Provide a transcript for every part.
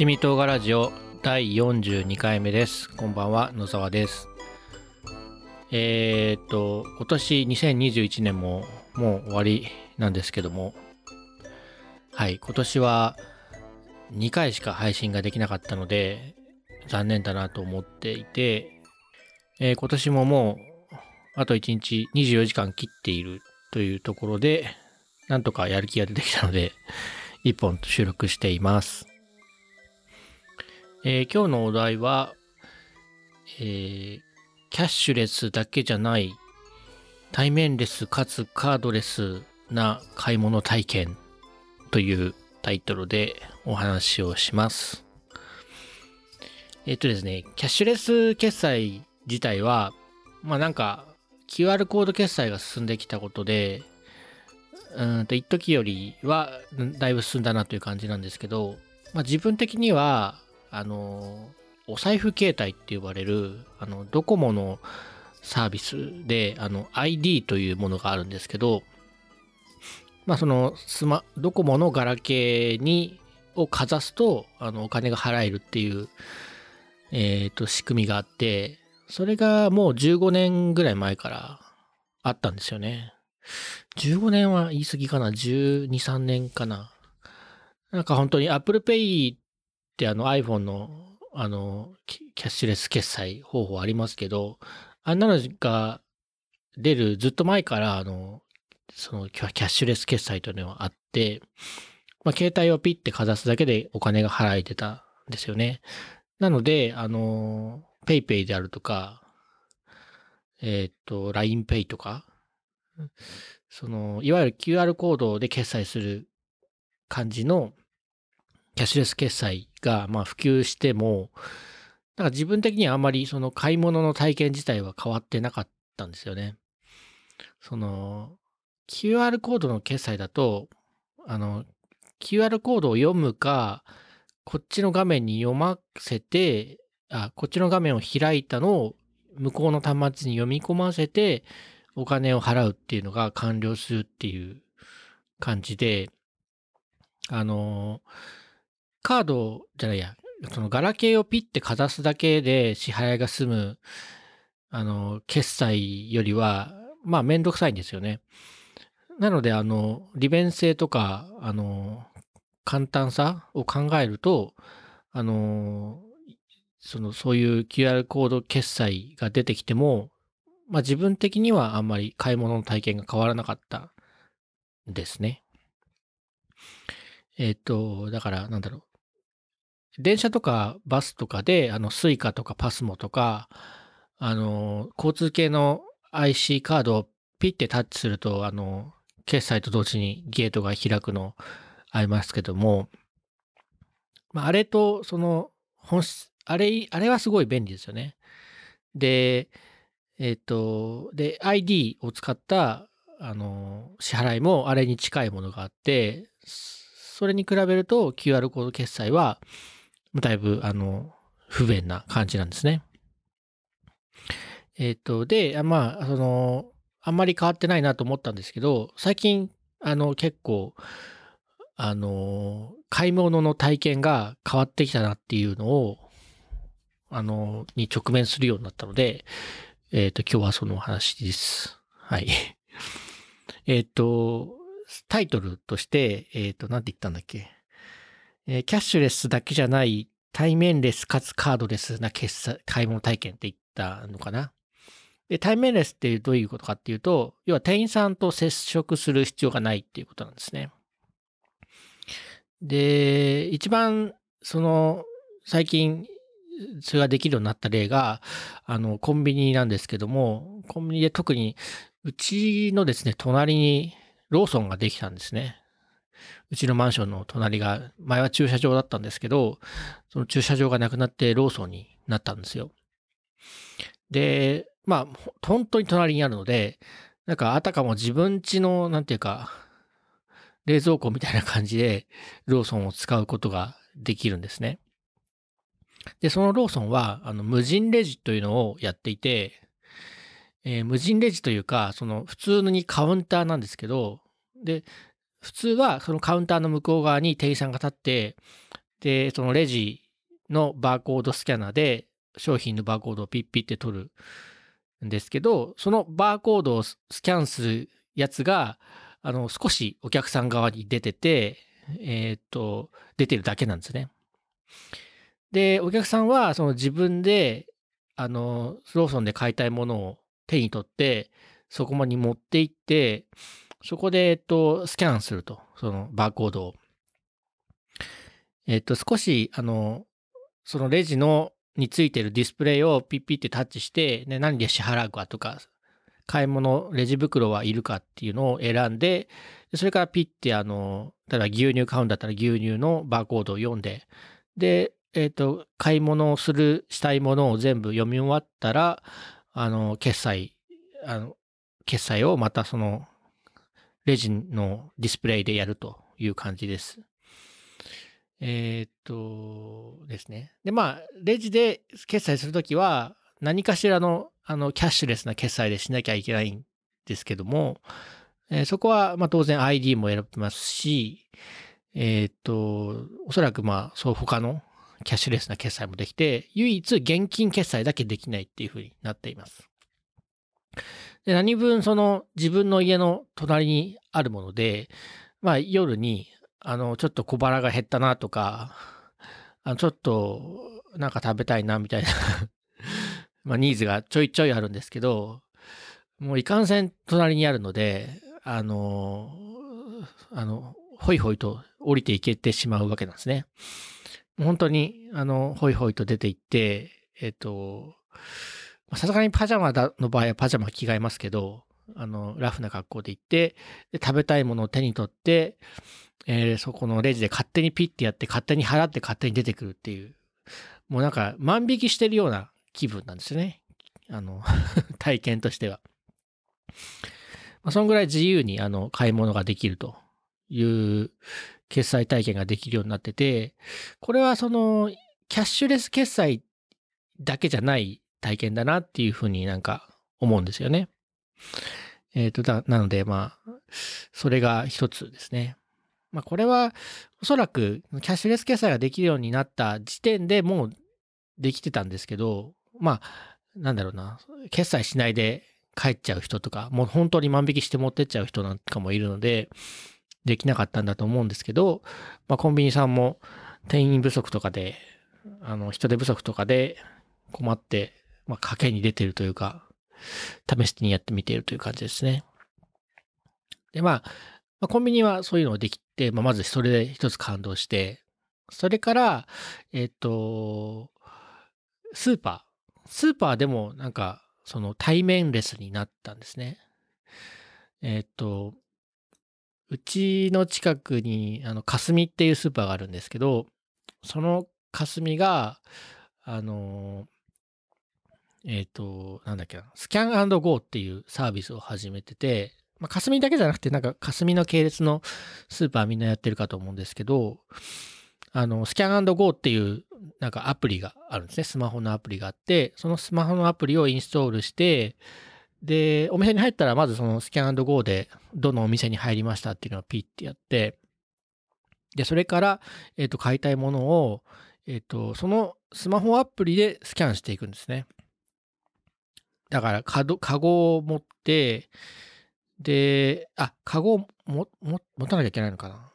七味唐辛ラジオ第42回目です。こんばんは、野沢です。えー、っと、今年2021年ももう終わりなんですけども、はい、今年は2回しか配信ができなかったので、残念だなと思っていて、えー今年ももうあと1日24時間切っているというところで、なんとかやる気が出てきたので、1本収録しています。えー今日のお題は、えーキャッシュレスだけじゃない対面レスかつカードレスな買い物体験というタイトルでお話をします。えっ、とですね、キャッシュレス決済自体は、まあなんか QR コード決済が進んできたことで、うんと一時よりはだいぶ進んだなという感じなんですけど、まあ自分的には、あの、お財布携帯って呼ばれる、あの、ドコモのサービスで、あの、ID というものがあるんですけど、まあそのスマ、ドコモのガラケーに、をかざすと、あの、お金が払えるっていう、えっ、と、仕組みがあって、それがもう15年ぐらい前からあったんですよね。15年は言い過ぎかな ?12、3年かな？なんか本当に Apple Pay ってあの iPhone のあのキャッシュレス決済方法ありますけど、あんなのが出るずっと前からあの、そのキャッシュレス決済というのはあって、まあ、携帯をピッてかざすだけでお金が払えてたんですよね。なので、あの、PayPay であるとか、えっ、と、LINEPay とか、その、いわゆる QR コードで決済する感じのキャッシュレス決済が、まあ、普及しても、なんか自分的にはあまりその買い物の体験自体は変わってなかったんですよね。その、QR コードの決済だと、あの、QR コードを読むか、こっちの画面に読ませて、あ、こっちの画面を開いたのを向こうの端末に読み込ませて、お金を払うっていうのが完了するっていう感じで、あの、カードじゃないや、そのガラケーをピッてかざすだけで支払いが済む、あの、決済よりは、まあめんどくさいんですよね。なので、あの、利便性とか、あの、簡単さを考えると、あの、その、そういう QR コード決済が出てきても、まあ自分的にはあんまり買い物の体験が変わらなかったんですね。えっ、と、だからなんだろう。電車とかバスとかで、あの、スイカとかパスモとか、あの、交通系の IC カードをピッてタッチすると、あの、決済と同時にゲートが開くのありますけども、まあ、あれと、その、本質、あれ、あれはすごい便利ですよね。で、えっ、と、で、ID を使った、あの、支払いもあれに近いものがあって、それに比べると QR コード決済は、だいぶ、あの、不便な感じなんですね。えっ、と、で、まあ、その、あんまり変わってないなと思ったんですけど、最近、あの、結構、あの、買い物の体験が変わってきたなっていうのを、あの、に直面するようになったので、えっ、と、今日はその話です。はい。えっと、タイトルとして、えっ、と、なんて言ったんだっけ？えーキャッシュレスだけじゃない対面レスかつカードレスな決済、買い物体験って言ったのかな？で、対面レスってどういうことかっていうと、要は店員さんと接触する必要がないっていうことなんですね。で、一番、その、最近、それができるようになった例が、あの、コンビニなんですけども、コンビニで特に、うちのですね、隣にローソンができたんですね。うちのマンションの隣が、前は駐車場だったんですけど、その駐車場がなくなってローソンになったんですよ。で、まあ、本当に隣にあるので、なんかあたかも自分家の、なんていうか、冷蔵庫みたいな感じでローソンを使うことができるんですね。で、そのローソンは、あの、無人レジというのをやっていて、えー無人レジというか、その普通にカウンターなんですけど、で、普通はそのカウンターの向こう側に店員さんが立って、で、そのレジのバーコードスキャナーで商品のバーコードをピッピッて取るんですけど、そのバーコードをスキャンするやつが、あの、少しお客さん側に出てて、えっ、と、出てるだけなんですね。で、お客さんはその自分で、あの、ローソンで買いたいものを手に取って、そこまで持って行って、そこで、えっと、スキャンすると。そのバーコードを。えっと、少し、あの、そのレジの、についてるディスプレイをピッピってタッチして、ね、何で支払うかとか、買い物、レジ袋はいるかっていうのを選んで、それからピッて、あの、例えば牛乳買うんだったら牛乳のバーコードを読んで、で、えっ、と、買い物をする、したいものを全部読み終わったら、あの、決済、あの、決済をまたその、レジのディスプレイでやるという感じです。えっ、とですね。で、まあ、レジで決済するときは、何かしらの、あの、キャッシュレスな決済でしなきゃいけないんですけども、えー、そこは、まあ、当然 ID も選びますし、えっ、と、おそらく、まあ、そう、他のキャッシュレスな決済もできて、唯一現金決済だけできないっていうふうになっています。で何分その自分の家の隣にあるもので、まあ夜に、あの、ちょっと小腹が減ったなとか、あのちょっとなんか食べたいなみたいな まあニーズがちょいちょいあるんですけど、もういかんせん隣にあるので、あの、あの、ほいほいと降りていけてしまうわけなんですね。本当に、あの、ほいほいと出て行って、えっ、と、さすがにパジャマの場合はパジャマ着替えますけど、あの、ラフな格好で行って、で食べたいものを手に取って、えー、そこのレジで勝手にピッてやって、勝手に払って勝手に出てくるっていう、もうなんか万引きしてるような気分なんですよね。あの 体験としては。まあ、そのぐらい自由にあの買い物ができるという決済体験ができるようになってて、これはそのキャッシュレス決済だけじゃない体験だなっていうふうになんか思うんですよね。えっ、ー、と、だ、なのでまあ、それが一つですね。まあこれはおそらくキャッシュレス決済ができるようになった時点でもうできてたんですけど、まあ、なんだろうな、決済しないで帰っちゃう人とか、もう本当に万引きして持ってっちゃう人なんかもいるので、できなかったんだと思うんですけど、まあコンビニさんも店員不足とかで、あの、人手不足とかで困って、まあ、賭けに出てるというか、試しにやってみているという感じですね。で、まあ、コンビニはそういうのができて、まあ、まずそれで一つ感動して、それから、えっ、と、スーパー。スーパーでもなんか、その対面レスになったんですね。えっ、と、うちの近くに、あの、霞っていうスーパーがあるんですけど、その霞が、あの、えっ、ー、と、なんだっけな、スキャンゴーっていうサービスを始めてて、まあ、霞だけじゃなくて、なんか霞の系列のスーパーみんなやってるかと思うんですけど、あの、スキャンゴーっていうなんかアプリがあるんですね。スマホのアプリがあって、そのスマホのアプリをインストールして、で、お店に入ったらまずそのスキャンゴーでどのお店に入りましたっていうのをピッてやって、で、それから、えっ、ー、と、買いたいものを、えっ、ー、と、そのスマホアプリでスキャンしていくんですね。だから、かど、カゴを持って、で、あ、カゴをも、も、持たなきゃいけないのかな。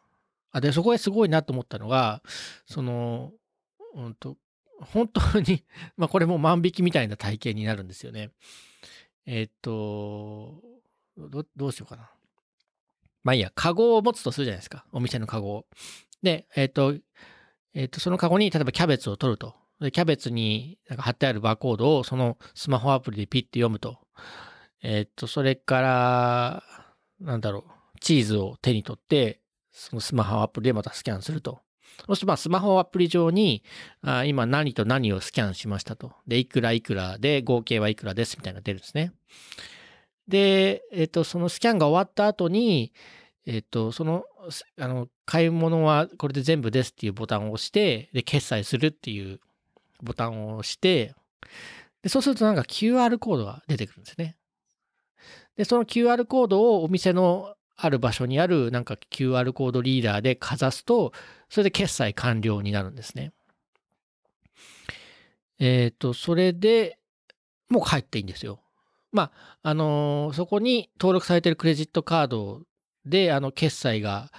あ、で、そこですごいなと思ったのが、その、うんと、本当に まあこれも万引きみたいな体験になるんですよね。えっ、と、ど、どうしようかな。まあいいや、カゴを持つとするじゃないですか。お店のカゴを。で、えっ、と、えっ、と、そのカゴに例えばキャベツを取ると。で、キャベツになんか貼ってあるバーコードをそのスマホアプリでピッて読むと。えっ、と、それから、なんだろう、チーズを手に取って、そのスマホアプリでまたスキャンすると。そしてまあスマホアプリ上に、あ今何と何をスキャンしましたと。で、いくらいくらで合計はいくらですみたいなのが出るんですね。で、えっ、と、そのスキャンが終わった後に、えっ、と、その、あの、買い物はこれで全部ですっていうボタンを押して、で、決済するっていうボタンを押して、で、そうするとなんか QR コードが出てくるんですね。で、その QR コードをお店のある場所にあるなんか QR コードリーダーでかざすと、それで決済完了になるんですね。えっ、ー、と、それでもう帰っていいんですよ。まあ、あのー、そこに登録されてるクレジットカードで、あの、決済が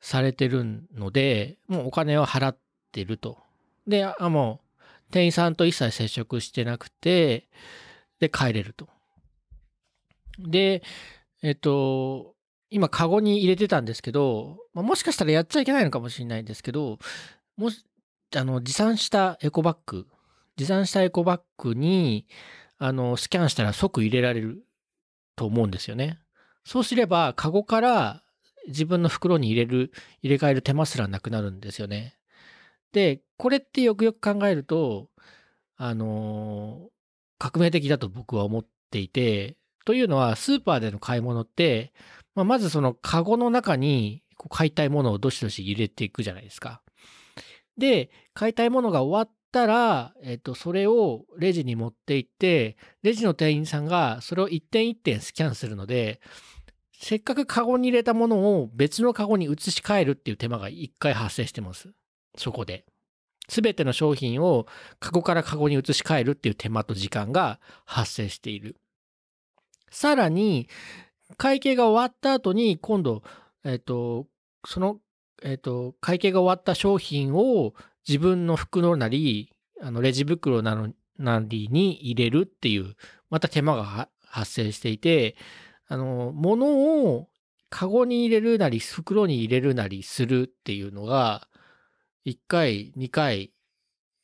されてるので、もうお金を払ってると。で、あもう、店員さんと一切接触してなくて、で、帰れると。で、えっと、今、カゴに入れてたんですけど、まあ、もしかしたらやっちゃいけないのかもしれないんですけど、もし、あの、持参したエコバッグ、持参したエコバッグに、あの、スキャンしたら即入れられると思うんですよね。そうすれば、カゴから自分の袋に入れる、入れ替える手間すらなくなるんですよね。で、これってよくよく考えると、あの、革命的だと僕は思っていて、というのは、スーパーでの買い物って、まあ、まずそのカゴの中にこう買いたいものをどしどし入れていくじゃないですか。で、買いたいものが終わったら、えっと、それをレジに持って行って、レジの店員さんがそれを一点一点スキャンするので、せっかくカゴに入れたものを別のカゴに移し替えるっていう手間が一回発生してます。そこで。すべての商品をカゴからカゴに移し替えるっていう手間と時間が発生している。さらに、会計が終わった後に、今度、えっ、と、その、えっ、と、会計が終わった商品を自分の袋なり、あの、レジ袋なのなりに入れるっていう、また手間が発生していて、あの、物をカゴに入れるなり、袋に入れるなりするっていうのが、1回、2回、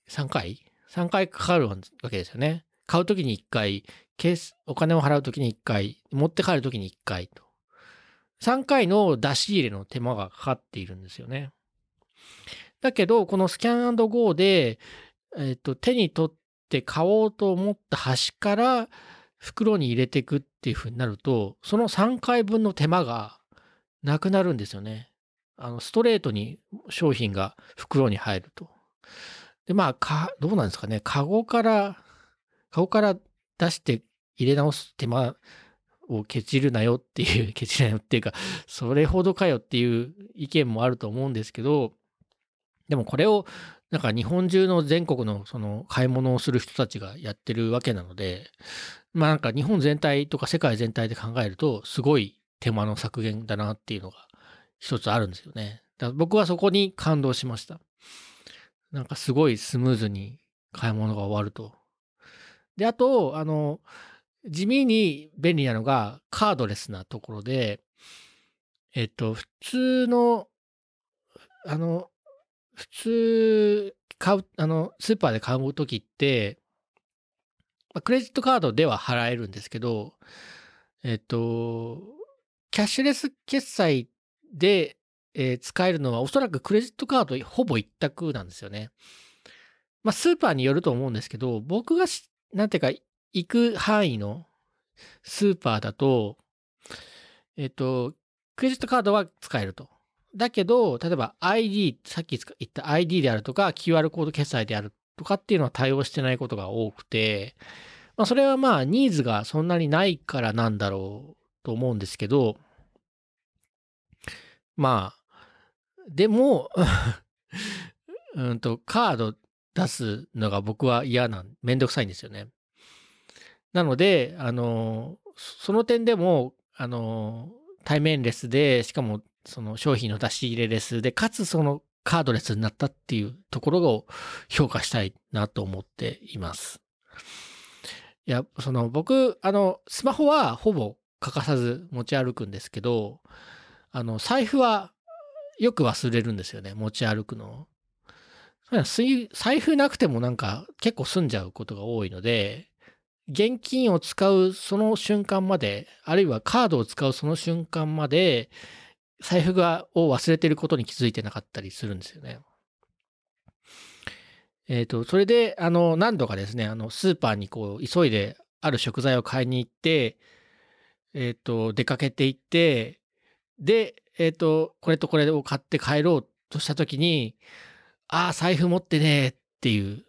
3回 ?3 回かかるわけですよね。買うときに1回、ケース、お金を払うときに1回、持って帰るときに1回と。3回の出し入れの手間がかかっているんですよね。だけど、このスキャンゴーで、えっ、と、手に取って買おうと思った端から袋に入れていくっていう風になると、その3回分の手間がなくなるんですよね。あの、ストレートに商品が袋に入ると。で、まあ、か、どうなんですかね。カゴから、カゴから出して入れ直す手間をケチるなよっていう、ケチるなよっていうか、それほどかよっていう意見もあると思うんですけど、でもこれを、なんか日本中の全国のその買い物をする人たちがやってるわけなので、まあなんか日本全体とか世界全体で考えると、すごい手間の削減だなっていうのが一つあるんですよね。だから僕はそこに感動しました。なんかすごいスムーズに買い物が終わると。で、あと、あの、地味に便利なのがカードレスなところで、えっと、普通の、あの、普通、買う、あの、スーパーで買うときって、クレジットカードでは払えるんですけど、えっと、キャッシュレス決済で、えー、使えるのはおそらくクレジットカードほぼ一択なんですよね。まあ、スーパーによると思うんですけど、僕がなんていうか、行く範囲のスーパーだと、えっ、ー、と、クレジットカードは使えると。だけど、例えば ID、さっき言った ID であるとか、QR コード決済であるとかっていうのは対応してないことが多くて、まあ、それはまあ、ニーズがそんなにないからなんだろうと思うんですけど、まあ、でも うんと、カード出すのが僕は嫌なん、めんどくさいんですよね。なので、あの、その点でも、あの、対面レスで、しかもその商品の出し入れレスで、かつそのカードレスになったっていうところを評価したいなと思っています。いや、その僕、あの、スマホはほぼ欠かさず持ち歩くんですけど、あの、財布はよく忘れるんですよね。持ち歩くの。財布なくてもなんか結構済んじゃうことが多いので、現金を使うその瞬間まで、あるいはカードを使うその瞬間まで、財布がを忘れてることに気づいてなかったりするんですよね。えっ、ー、と、それで、あの、何度かですね、あの、スーパーにこう、急いである食材を買いに行って、えっ、ー、と、出かけて行って、で、えっ、ー、と、これとこれを買って帰ろうとしたときに、ああ、財布持ってねっていう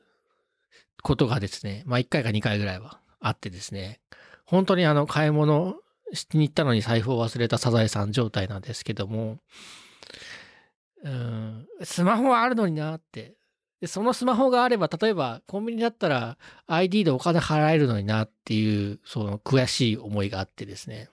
ことがですね、まあ1回か2回ぐらいはあってですね、本当にあの買い物しに行ったのに財布を忘れたサザエさん状態なんですけども、うん、スマホはあるのになって。で、そのスマホがあれば、例えばコンビニだったら ID でお金払えるのになっていう、その悔しい思いがあってですね。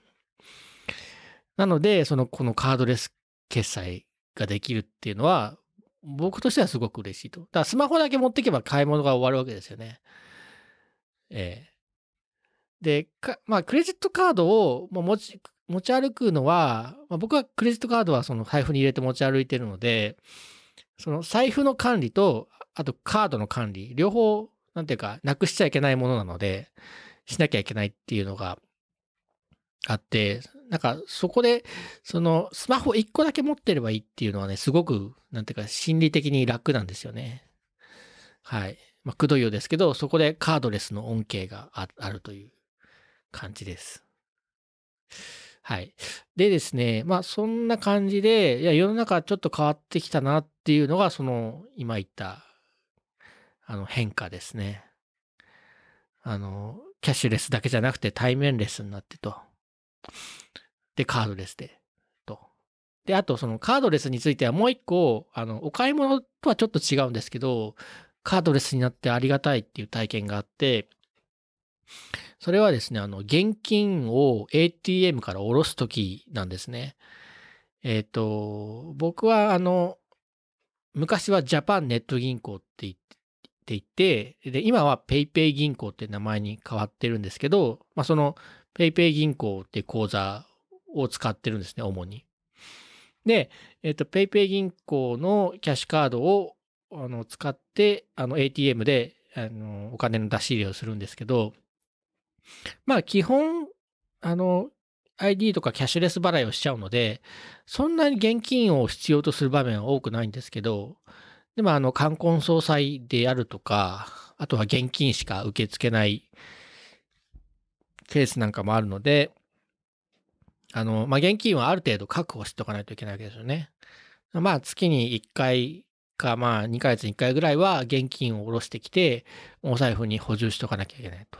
なので、その、このカードレス決済ができるっていうのは、僕としてはすごく嬉しいと。だからスマホだけ持っていけば買い物が終わるわけですよね。ええで、まあ、クレジットカードを持ち、持ち歩くのは、まあ、僕はクレジットカードはその財布に入れて持ち歩いてるので、その財布の管理と、あとカードの管理、両方、なんていうか、なくしちゃいけないものなので、しなきゃいけないっていうのがあって、なんかそこで、そのスマホ1個だけ持ってればいいっていうのはね、すごく、なんていうか、心理的に楽なんですよね。はい。まあ、くどいようですけど、そこでカードレスの恩恵があるという感じです。はい。でですね、まあそんな感じで、いや、世の中ちょっと変わってきたなっていうのが、その、今言った、あの、変化ですね。あの、キャッシュレスだけじゃなくて対面レスになってと。で、カードレスで、と。で、あと、そのカードレスについてはもう一個、あの、お買い物とはちょっと違うんですけど、カードレスになってありがたいっていう体験があって、それはですね、あの、現金を ATM から下ろすときなんですね。えっ、ー、と、僕はあの、昔はジャパンネット銀行って言っていて、で、今は PayPay 銀行って名前に変わってるんですけど、まあ、その PayPay 銀行って口座を使ってるんですね、主に。で、えっ、ー、と、PayPay 銀行のキャッシュカードをあの使って、あの ATM であのお金の出し入れをするんですけど、まあ基本、あの、ID とかキャッシュレス払いをしちゃうので、そんなに現金を必要とする場面は多くないんですけど、でもあの、冠婚葬祭であるとか、あとは現金しか受け付けないケースなんかもあるので、あの、まあ、現金はある程度確保しておかないといけないわけですよね。まあ、月に1回か、まあ、2ヶ月に1回ぐらいは現金を下ろしてきて、お財布に補充しておかなきゃいけないと。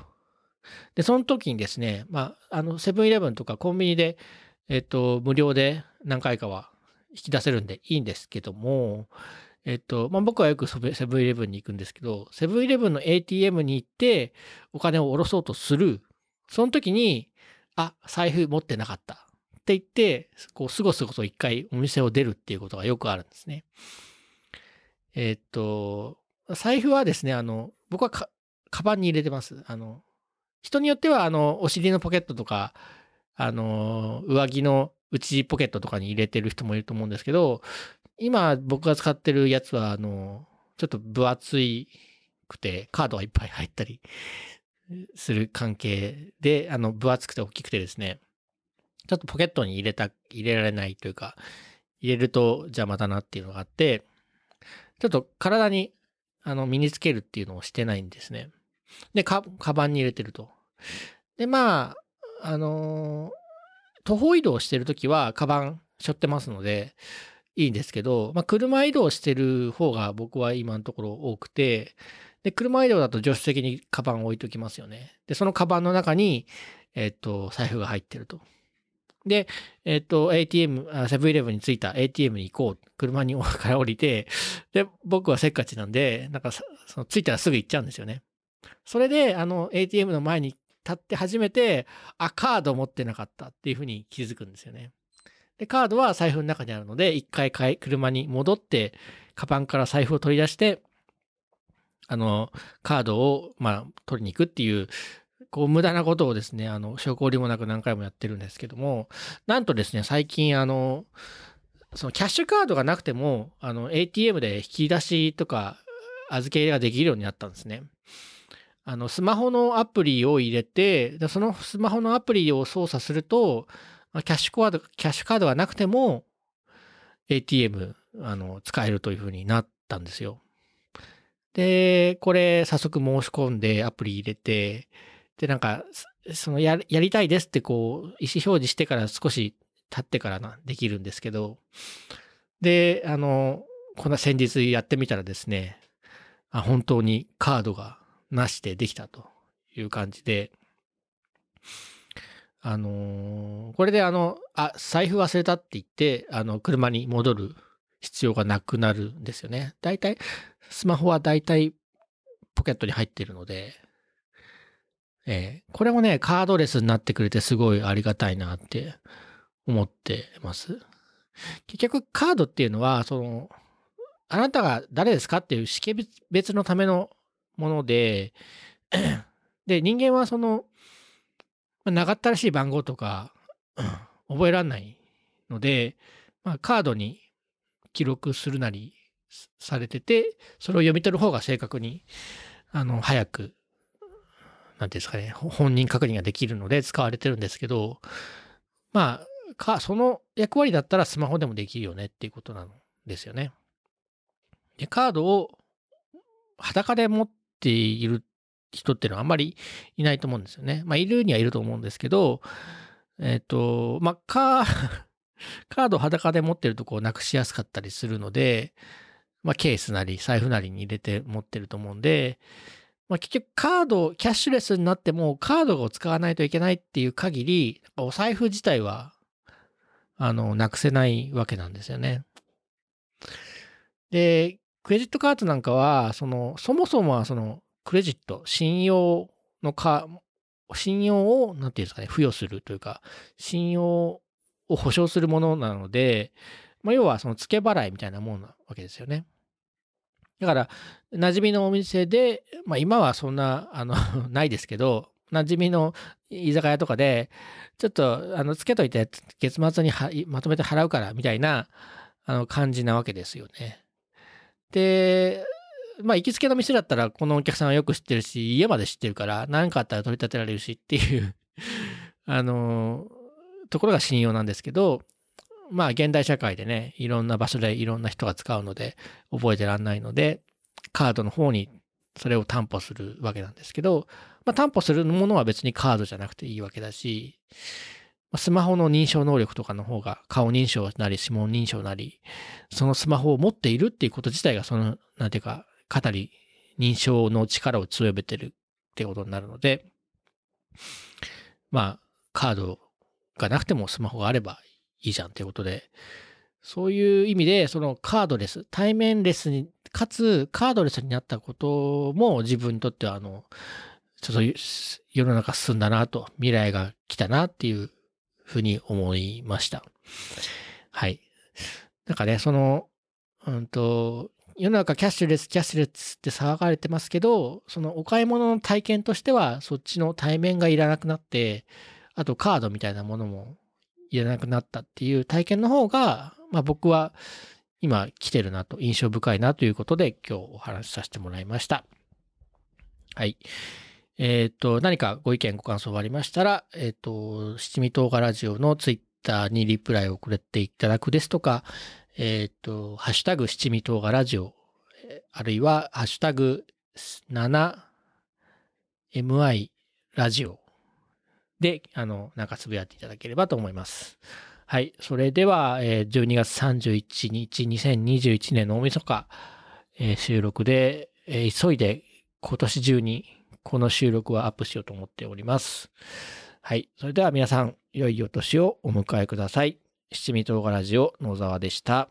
で、その時にですね、まあ、あの、セブンイレブンとかコンビニで、えっと、無料で何回かは引き出せるんでいいんですけども、えっと、まあ、僕はよくセブンイレブンに行くんですけど、セブンイレブンの ATM に行ってお金を下ろそうとする。その時に、あ、財布持ってなかった。って言って、こう、すごすごと一回お店を出るっていうことがよくあるんですね。えっと、財布はですね、あの、僕はか、カバンに入れてます。あの、人によっては、あの、お尻のポケットとか、あの、上着の内ポケットとかに入れてる人もいると思うんですけど、今僕が使ってるやつは、あの、ちょっと分厚くて、カードがいっぱい入ったりする関係で、あの、分厚くて大きくてですね、ちょっとポケットに入れた、入れられないというか、入れると邪魔だなっていうのがあって、ちょっと体に、あの、身につけるっていうのをしてないんですね。で、か、カバンに入れてると。で、まあ、あのー、徒歩移動してるときは、カバン背負ってますので、いいんですけど、まあ、車移動してる方が僕は今のところ多くて、で、車移動だと助手席にカバンを置いときますよね。で、そのカバンの中に、えっと、財布が入ってると。で、えっと、ATM、セブンイレブンに着いた ATM に行こう。車に から降りて、で、僕はせっかちなんで、なんか、その着いたらすぐ行っちゃうんですよね。それで、あの、ATM の前に立って初めて、あ、カード持ってなかったっていうふうに気づくんですよね。で、カードは財布の中にあるので、一回車に戻って、カバンから財布を取り出して、あの、カードを、まあ、取りに行くっていう、こう、無駄なことをですね、あの、証拠りもなく何回もやってるんですけども、なんとですね、最近、あの、そのキャッシュカードがなくても、あの、ATM で引き出しとか、預け入れができるようになったんですね。あの、スマホのアプリを入れて、そのスマホのアプリを操作すると、キャッシュカード、キャッシュカードがなくても、ATM、あの、使えるというふうになったんですよ。で、これ、早速申し込んで、アプリ入れて、で、なんか、そのや、やりたいですってこう、意思表示してから少し経ってからな、できるんですけど、で、あの、こんな先日やってみたらですね、あ本当にカードがなしでできたという感じで、あのーこれであの、あ、財布忘れたって言って、あの、車に戻る必要がなくなるんですよね。だいたい、スマホはだいたいポケットに入ってるので、えーこれもね、カードレスになってくれてすごいありがたいなって思ってます。結局、カードっていうのは、その、あなたが誰ですかっていう識別のためのもので、で、人間はその、長ったらしい番号とか、覚えられないので、まあ、カードに記録するなりされてて、それを読み取る方が正確に、あの、早く、なんていうんですかね、本人確認ができるので使われてるんですけど、まあ、か、その役割だったらスマホでもできるよねっていうことなんですよね。で、カードを裸で持っている人っていうのはあんまりいないと思うんですよね。まあ、いるにはいると思うんですけど、えっ、と、まあ、カー、カード裸で持ってるとこうなくしやすかったりするので、まあ、ケースなり財布なりに入れて持ってると思うんで、まあ、結局カード、キャッシュレスになってもカードを使わないといけないっていう限り、お財布自体は、あの、なくせないわけなんですよね。で、クレジットカードなんかは、その、そもそもはその、クレジット、信用のか、信用を、なんていうんですかね、付与するというか、信用を保証するものなので、まあ、要はその付け払いみたいなもんなわけですよね。だから、馴染みのお店で、まあ今はそんな、あの、ないですけど、馴染みの居酒屋とかで、ちょっと、あの、つけといて、月末にまとめて払うから、みたいな、あの、感じなわけですよね。で、まあ、行きつけの店だったら、このお客さんはよく知ってるし、家まで知ってるから、何かあったら取り立てられるしっていう、あの、ところが信用なんですけど、まあ、現代社会でね、いろんな場所でいろんな人が使うので、覚えてらんないので、カードの方にそれを担保するわけなんですけど、まあ、担保するものは別にカードじゃなくていいわけだし、スマホの認証能力とかの方が顔認証なり指紋認証なり、そのスマホを持っているっていうこと自体がその、なんていうか、かなり認証の力を強めてるってことになるので、まあ、カードがなくてもスマホがあればいいじゃんっていうことで、そういう意味で、そのカードレス、対面レスに、かつカードレスになったことも自分にとっては、あの、ちょっと世の中進んだなと、未来が来たなっていうふうに思いました。はい。なんかね、その、うんと、世の中キャッシュレス、キャッシュレスって騒がれてますけど、そのお買い物の体験としては、そっちの対面がいらなくなって、あとカードみたいなものもいらなくなったっていう体験の方が、まあ僕は今来てるなと、印象深いなということで今日お話しさせてもらいました。はい。えっ、と、何かご意見ご感想がありましたら、えっ、と、七味唐辛ラジオのツイッターにリプライをくれていただくですとか、えっ、と、ハッシュタグ七味唐辛ラジオ、あるいは、ハッシュタグ 7mi ラジオで、あの、なんかつぶやいていただければと思います。はい。それでは、えー12月31日、2021年の大晦日、えー収録で、えー急いで今年中にこの収録はアップしようと思っております。はい。それでは皆さん、良いお年をお迎えください。七味唐辛ラジオ野沢でした。